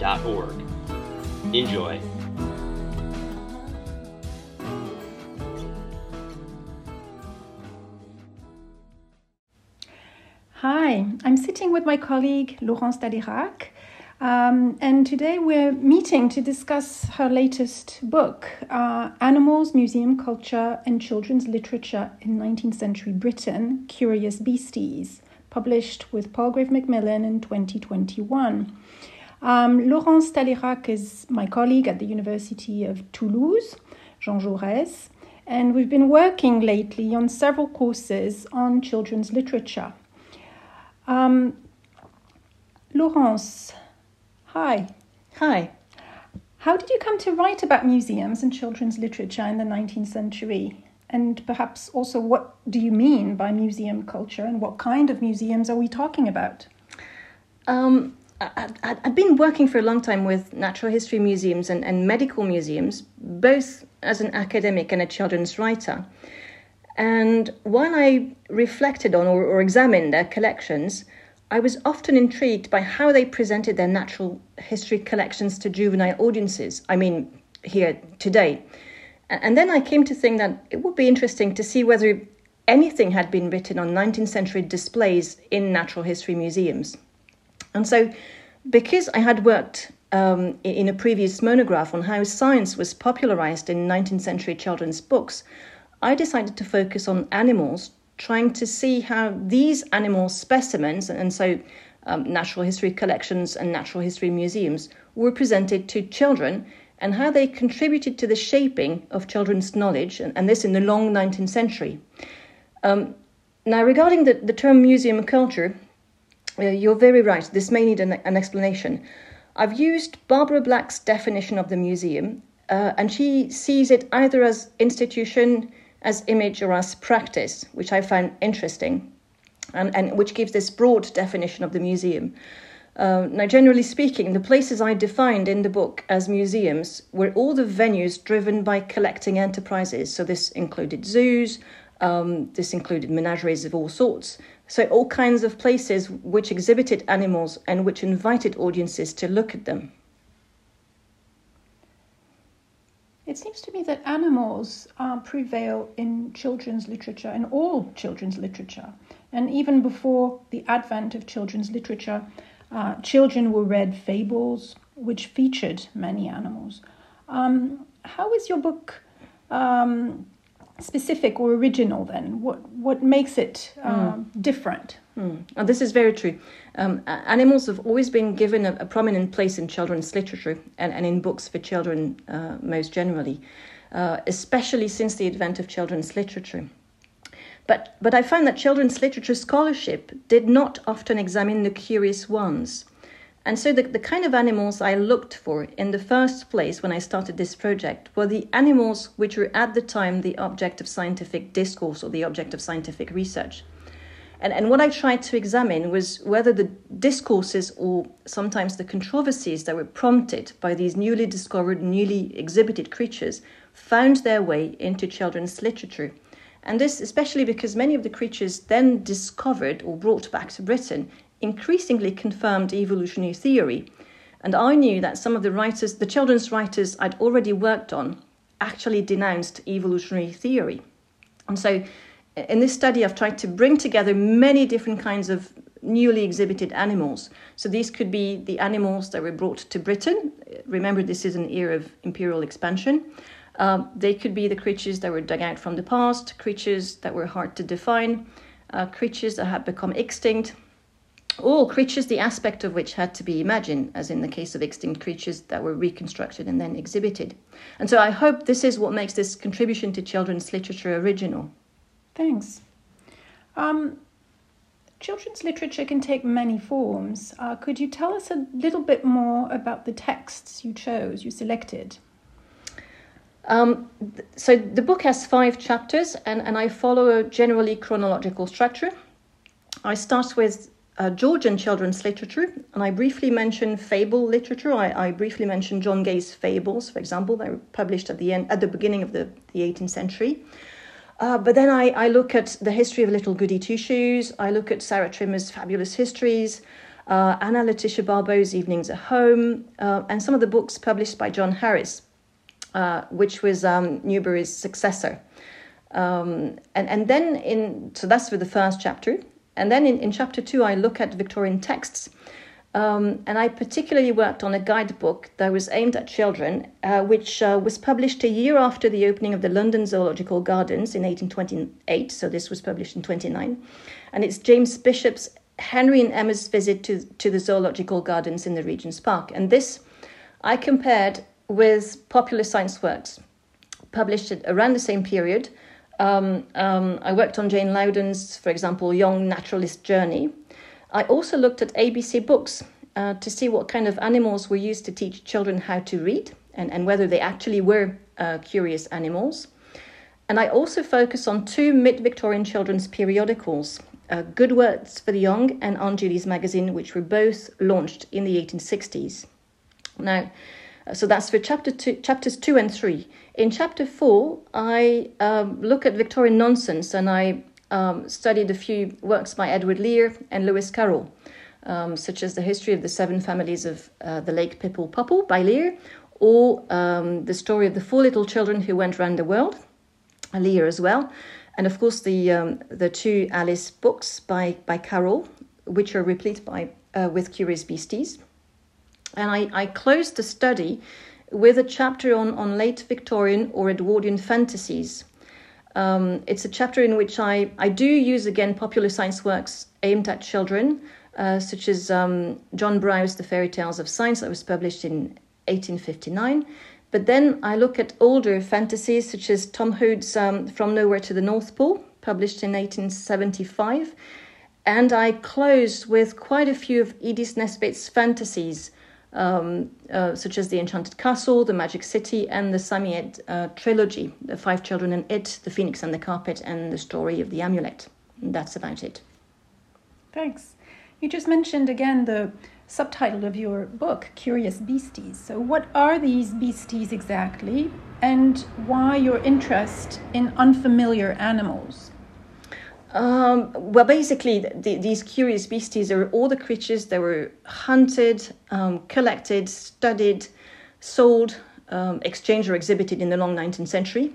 shcy.org. Enjoy. Hi, I'm sitting with my colleague Laurence Talairach, um, and today we're meeting to discuss her latest book, uh, Animals, Museum Culture, and Children's Literature in 19th Century Britain Curious Beasties, published with Palgrave Macmillan in 2021. Um, Laurence Talairach is my colleague at the University of Toulouse, Jean Jaurès, and we've been working lately on several courses on children's literature. Um, Laurence, hi. Hi. How did you come to write about museums and children's literature in the 19th century? And perhaps also, what do you mean by museum culture and what kind of museums are we talking about? Um, I, have been working for a long time with natural history museums and, and medical museums, both as an academic and a children's writer. And while I reflected on or, or examined their collections, I was often intrigued by how they presented their natural history collections to juvenile audiences. I mean, here today. And then I came to think that it would be interesting to see whether anything had been written on 19th century displays in natural history museums. And so, because I had worked um, in a previous monograph on how science was popularized in 19th century children's books, I decided to focus on animals, trying to see how these animal specimens, and so um, natural history collections and natural history museums, were presented to children and how they contributed to the shaping of children's knowledge, and, and this in the long 19th century. Um, now, regarding the, the term museum culture, uh, you're very right, this may need an, an explanation. I've used Barbara Black's definition of the museum, uh, and she sees it either as institution, as image or as practice, which I found interesting, and, and which gives this broad definition of the museum. Uh, now, generally speaking, the places I defined in the book as museums were all the venues driven by collecting enterprises. So, this included zoos, um, this included menageries of all sorts. So, all kinds of places which exhibited animals and which invited audiences to look at them. It seems to me that animals uh, prevail in children's literature, in all children's literature. And even before the advent of children's literature, uh, children were read fables which featured many animals. Um, how is your book um, specific or original then? What, what makes it uh, mm. different? Mm. And this is very true. Um, animals have always been given a, a, prominent place in children's literature and, and in books for children uh, most generally, uh, especially since the advent of children's literature. But, but I find that children's literature scholarship did not often examine the curious ones. And so the, the kind of animals I looked for in the first place when I started this project were the animals which were at the time the object of scientific discourse or the object of scientific research. And, and what I tried to examine was whether the discourses or sometimes the controversies that were prompted by these newly discovered, newly exhibited creatures found their way into children's literature. And this especially because many of the creatures then discovered or brought back to Britain increasingly confirmed evolutionary theory. And I knew that some of the writers, the children's writers I'd already worked on, actually denounced evolutionary theory. And so in this study, I've tried to bring together many different kinds of newly exhibited animals. So these could be the animals that were brought to Britain. Remember, this is an era of imperial expansion. Um, they could be the creatures that were dug out from the past, creatures that were hard to define, uh, creatures that had become extinct, or creatures the aspect of which had to be imagined, as in the case of extinct creatures that were reconstructed and then exhibited. And so I hope this is what makes this contribution to children's literature original. Thanks. Um, children's literature can take many forms. Uh, could you tell us a little bit more about the texts you chose, you selected? Um, so the book has five chapters, and, and I follow a generally chronological structure. I start with uh, Georgian children's literature, and I briefly mention fable literature. I, I, briefly mention John Gay's fables, for example, they were published at the end, at the beginning of the, the 18th century. Uh, but then I, I look at the history of Little Goody Two Shoes. I look at Sarah Trimmer's fabulous histories, uh, Anna Letitia Barbauld's Evenings at Home, uh, and some of the books published by John Harris, uh, which was um, Newbery's successor. Um, and, and then in, so that's for the first chapter. And then in, in chapter two, I look at Victorian texts. Um, and I particularly worked on a guidebook that was aimed at children, uh, which uh, was published a year after the opening of the London Zoological Gardens in 1828. So this was published in 29. And it's James Bishop's Henry and Emma's visit to, to the Zoological Gardens in the Regent's Park. And this I compared with popular science works published around the same period. Um, um, I worked on Jane Loudon's, for example, Young Naturalist Journey, I also looked at ABC books uh, to see what kind of animals were used to teach children how to read and, and whether they actually were uh, curious animals. And I also focus on two mid Victorian children's periodicals uh, Good Words for the Young and Aunt Judy's Magazine, which were both launched in the 1860s. Now, so that's for chapter two, chapters two and three. In chapter four, I um, look at Victorian nonsense and I um, studied a few works by Edward Lear and Lewis Carroll, um, such as The History of the Seven Families of uh, the Lake Pipple Popple by Lear, or um, The Story of the Four Little Children Who Went Round the World, Lear as well. And of course, the, um, the two Alice books by, by Carroll, which are replete by, uh, with curious beasties. And I, I closed the study with a chapter on, on late Victorian or Edwardian fantasies um, it's a chapter in which I, I do use again popular science works aimed at children, uh, such as um, John Brough's The Fairy Tales of Science, that was published in 1859. But then I look at older fantasies, such as Tom Hood's um, From Nowhere to the North Pole, published in 1875. And I close with quite a few of Edith Nesbit's fantasies um, uh, such as The Enchanted Castle, The Magic City, and the Psammead uh, trilogy The Five Children and It, The Phoenix and the Carpet, and The Story of the Amulet. And that's about it. Thanks. You just mentioned again the subtitle of your book, Curious Beasties. So, what are these beasties exactly, and why your interest in unfamiliar animals? Um, well, basically, the, these curious beasties are all the creatures that were hunted, um, collected, studied, sold, um, exchanged, or exhibited in the long 19th century,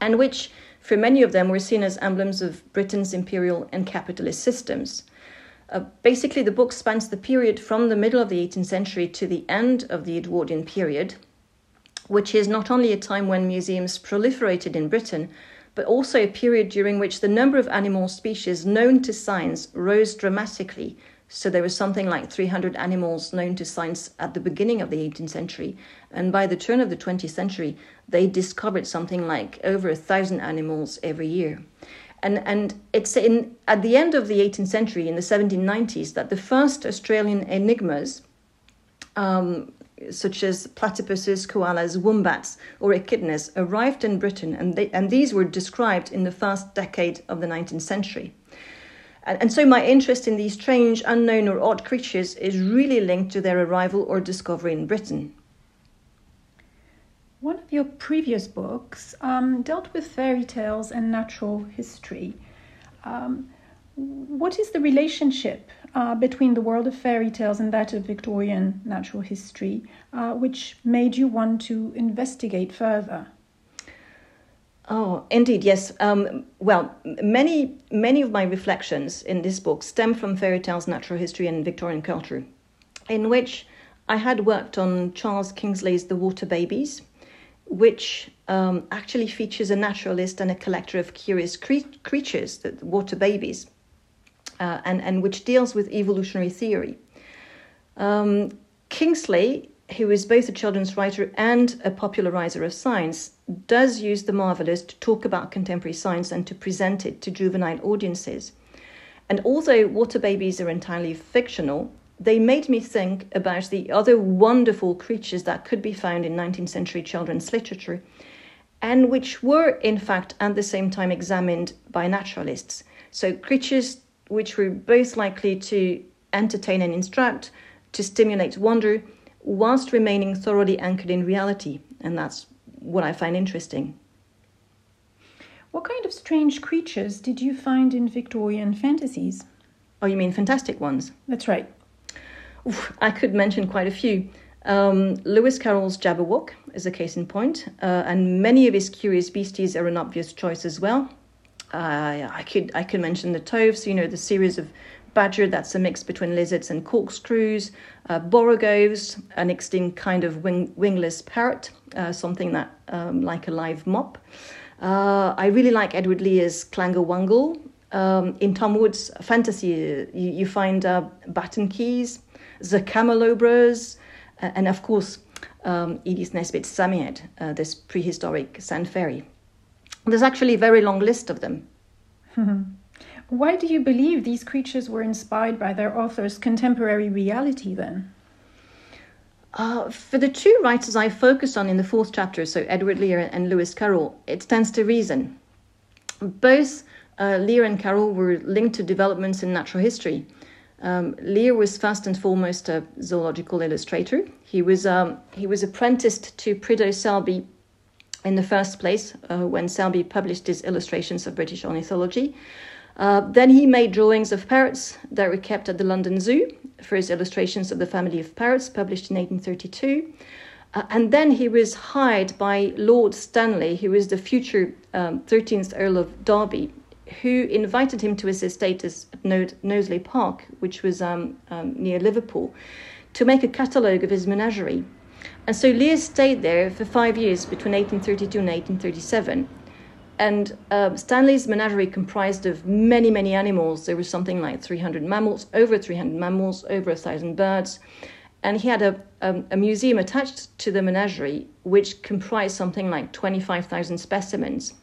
and which, for many of them, were seen as emblems of Britain's imperial and capitalist systems. Uh, basically, the book spans the period from the middle of the 18th century to the end of the Edwardian period, which is not only a time when museums proliferated in Britain but also a period during which the number of animal species known to science rose dramatically. So there was something like 300 animals known to science at the beginning of the 18th century. And by the turn of the 20th century, they discovered something like over a thousand animals every year. And, and it's in, at the end of the 18th century, in the 1790s, that the first Australian enigmas um, such as platypuses, koalas, wombats, or echidnas, arrived in Britain, and, they, and these were described in the first decade of the 19th century. And, and so, my interest in these strange, unknown, or odd creatures is really linked to their arrival or discovery in Britain. One of your previous books um, dealt with fairy tales and natural history. Um, what is the relationship uh, between the world of fairy tales and that of Victorian natural history, uh, which made you want to investigate further? Oh, indeed, yes. Um, well, many many of my reflections in this book stem from fairy tales, natural history, and Victorian culture, in which I had worked on Charles Kingsley's The Water Babies, which um, actually features a naturalist and a collector of curious cre- creatures, the water babies uh, and, and which deals with evolutionary theory. Um, Kingsley, who is both a children's writer and a popularizer of science, does use the marvelous to talk about contemporary science and to present it to juvenile audiences. And although water babies are entirely fictional, they made me think about the other wonderful creatures that could be found in 19th century children's literature and which were, in fact, at the same time examined by naturalists. So, creatures which were both likely to entertain and instruct, to stimulate wonder, whilst remaining thoroughly anchored in reality. And that's what I find interesting. What kind of strange creatures did you find in Victorian fantasies? Oh, you mean fantastic ones? That's right. Oof, I could mention quite a few. Um, Lewis Carroll's Jabberwock is a case in point, uh, and many of his curious beasties are an obvious choice as well. Uh, I could I could mention the Toves, you know, the series of badger that's a mix between lizards and corkscrews, uh, borogoves, an extinct kind of wing, wingless parrot, uh, something that um, like a live mop. Uh, I really like Edward Lear's Clangle Um, in Tom Hood's fantasy, you, you find uh, baton keys, the camelobras, and of course, um, Edith Nesbit's Psammead, uh, this prehistoric sand fairy. There's actually a very long list of them. Why do you believe these creatures were inspired by their author's contemporary reality then? Uh, for the two writers I focused on in the fourth chapter, so Edward Lear and Lewis Carroll, it stands to reason. Both uh, Lear and Carroll were linked to developments in natural history. Um, Lear was first and foremost a zoological illustrator. He was um, he was apprenticed to Prideaux Selby in the first place uh, when Selby published his illustrations of British ornithology. Uh, then he made drawings of parrots that were kept at the London Zoo for his illustrations of the family of parrots, published in 1832. Uh, and then he was hired by Lord Stanley, who was the future um, 13th Earl of Derby, who invited him to his estate at Knowsley Park, which was um, um, near Liverpool, to make a catalogue of his menagerie. And so Lear stayed there for five years between 1832 and 1837 and uh, Stanley's menagerie comprised of many, many animals. There was something like 300 mammals, over 300 mammals, over a thousand birds. And he had a, a, a museum attached to the menagerie, which comprised something like 25,000 specimens.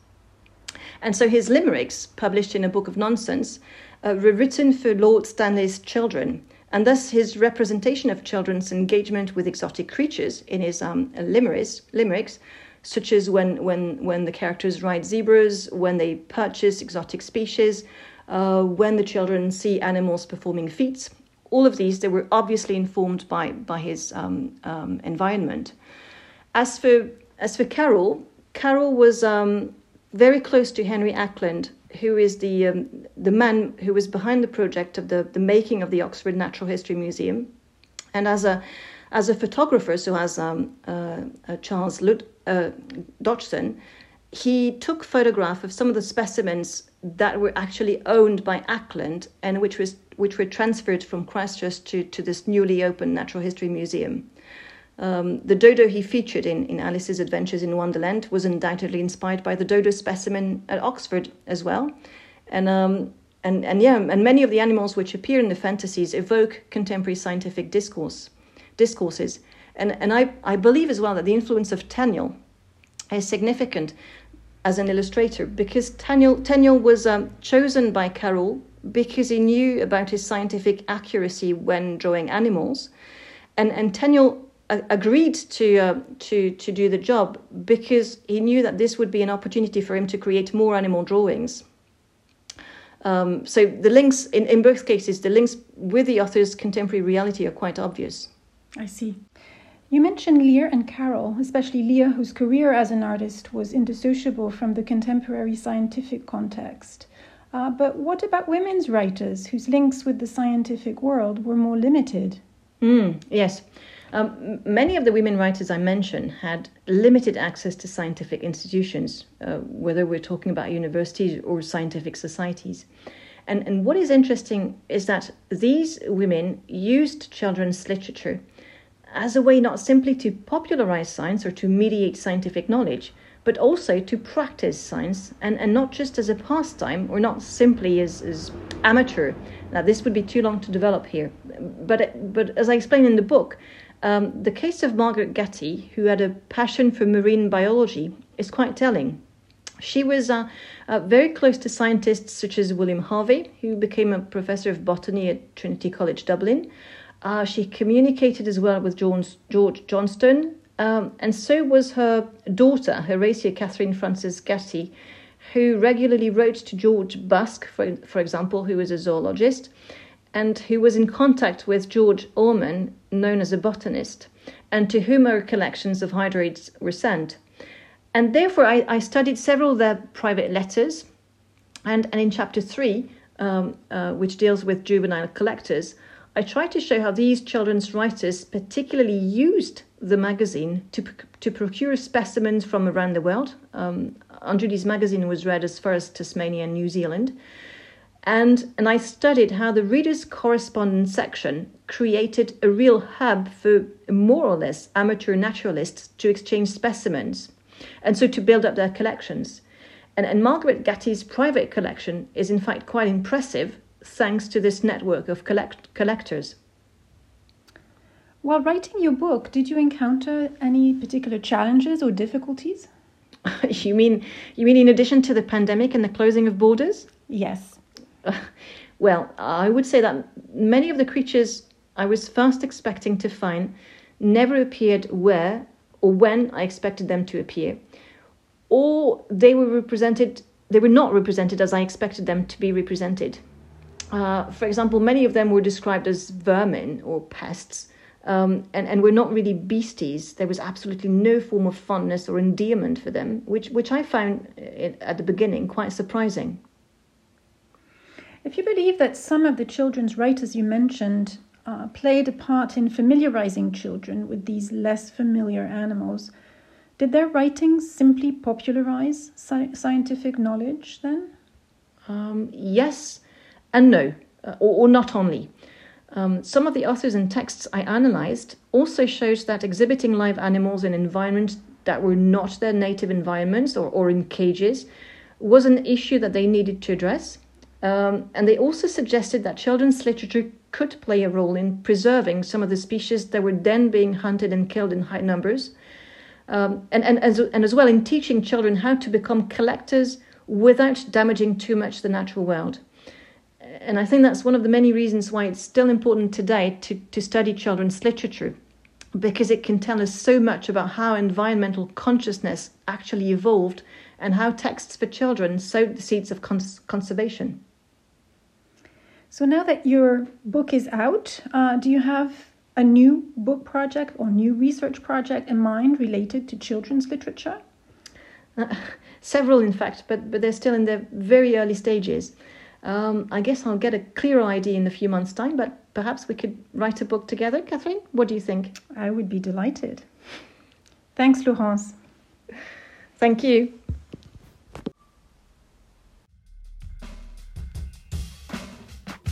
And so his limericks, published in a book of nonsense, uh, were written for Lord Stanley's children. And thus, his representation of children's engagement with exotic creatures in his um, limericks, limericks such as when, when, when the characters ride zebras, when they purchase exotic species, uh, when the children see animals performing feats. All of these, they were obviously informed by, by his um, um, environment. As for, as for Carroll, Carroll was um, very close to Henry Acland, who is the, um, the man who was behind the project of the, the making of the Oxford Natural History Museum. And as a, as a photographer, so as um, uh, uh, Charles Lud- uh, Dodgson, he took photograph of some of the specimens that were actually owned by Acland and which was which were transferred from Christ Church to, to this newly opened Natural History Museum. Um, the dodo he featured in, in Alice's Adventures in Wonderland was undoubtedly inspired by the dodo specimen at Oxford as well. And, um, and, and yeah, and many of the animals which appear in the fantasies evoke contemporary scientific discourse, discourses. And, and I, I believe as well that the influence of Tenniel is significant as an illustrator because Tenniel, Tenniel was um, chosen by Carroll because he knew about his scientific accuracy when drawing animals. And, and Tenniel agreed to, uh, to, to do the job because he knew that this would be an opportunity for him to create more animal drawings. Um, so the links, in, in both cases, the links with the author's contemporary reality are quite obvious. I see. You mentioned Lear and Carroll, especially Lear, whose career as an artist was indissociable from the contemporary scientific context. Uh, but what about women's writers whose links with the scientific world were more limited? Mm, yes. Um, many of the women writers I mentioned had limited access to scientific institutions, uh, whether we're talking about universities or scientific societies. And, and what is interesting is that these women used children's literature as a way not simply to popularize science or to mediate scientific knowledge, but also to practice science and, and not just as a pastime or not simply as, as amateur. Now, this would be too long to develop here. But, but as I explain in the book, um, the case of Margaret Gatty, who had a passion for marine biology, is quite telling. She was uh, uh, very close to scientists such as William Harvey, who became a professor of botany at Trinity College Dublin. Uh, she communicated as well with George, Johnston, um, and so was her daughter, Horatia Catherine Frances Gatty, who regularly wrote to George Busk, for, for example, who was a zoologist, and who was in contact with George Allman, known as a botanist, and to whom her collections of hydroids were sent. And therefore, I, I studied several of their private letters. And, and in chapter three, um, uh, which deals with juvenile collectors, I try to show how these children's writers particularly used the magazine to, to procure specimens from around the world. Um, Judy's magazine was read as far as Tasmania and New Zealand. And, and I studied how the reader's correspondence section created a real hub for more or less amateur naturalists to exchange specimens and so to build up their collections. And, and Margaret Gatty's private collection is in fact quite impressive thanks to this network of collect- collectors. While writing your book, did you encounter any particular challenges or difficulties? you mean you mean in addition to the pandemic and the closing of borders? Yes. well, I would say that many of the creatures I was first expecting to find never appeared where or when I expected them to appear, or they were represented, they were not represented as I expected them to be represented. Uh, for example, many of them were described as vermin or pests, um, and, and were not really beasties. There was absolutely no form of fondness or endearment for them, which, which I found uh, at the beginning quite surprising. If you believe that some of the children's writers you mentioned uh, played a part in familiarizing children with these less familiar animals. Did their writings simply popularize sci- scientific knowledge then? Um, yes and no, uh, or, or, not only. Um, some of the authors and texts I analyzed also showed that exhibiting live animals in environments that were not their native environments or, or in cages was an issue that they needed to address. Um, and they also suggested that children's literature could play a role in preserving some of the species that were then being hunted and killed in high numbers. Um, and, and, as, and as well in teaching children how to become collectors without damaging too much the natural world. And I think that's one of the many reasons why it's still important today to, to study children's literature, because it can tell us so much about how environmental consciousness actually evolved and how texts for children sowed the seeds of cons- conservation. So now that your book is out, uh, do you have a new book project or new research project in mind related to children's literature? Uh, several, in fact, but, but they're still in their very early stages. Um, I guess I'll get a clearer idea in a few months' time, but perhaps we could write a book together. Catherine, what do you think? I would be delighted. Thanks, Laurence. Thank you.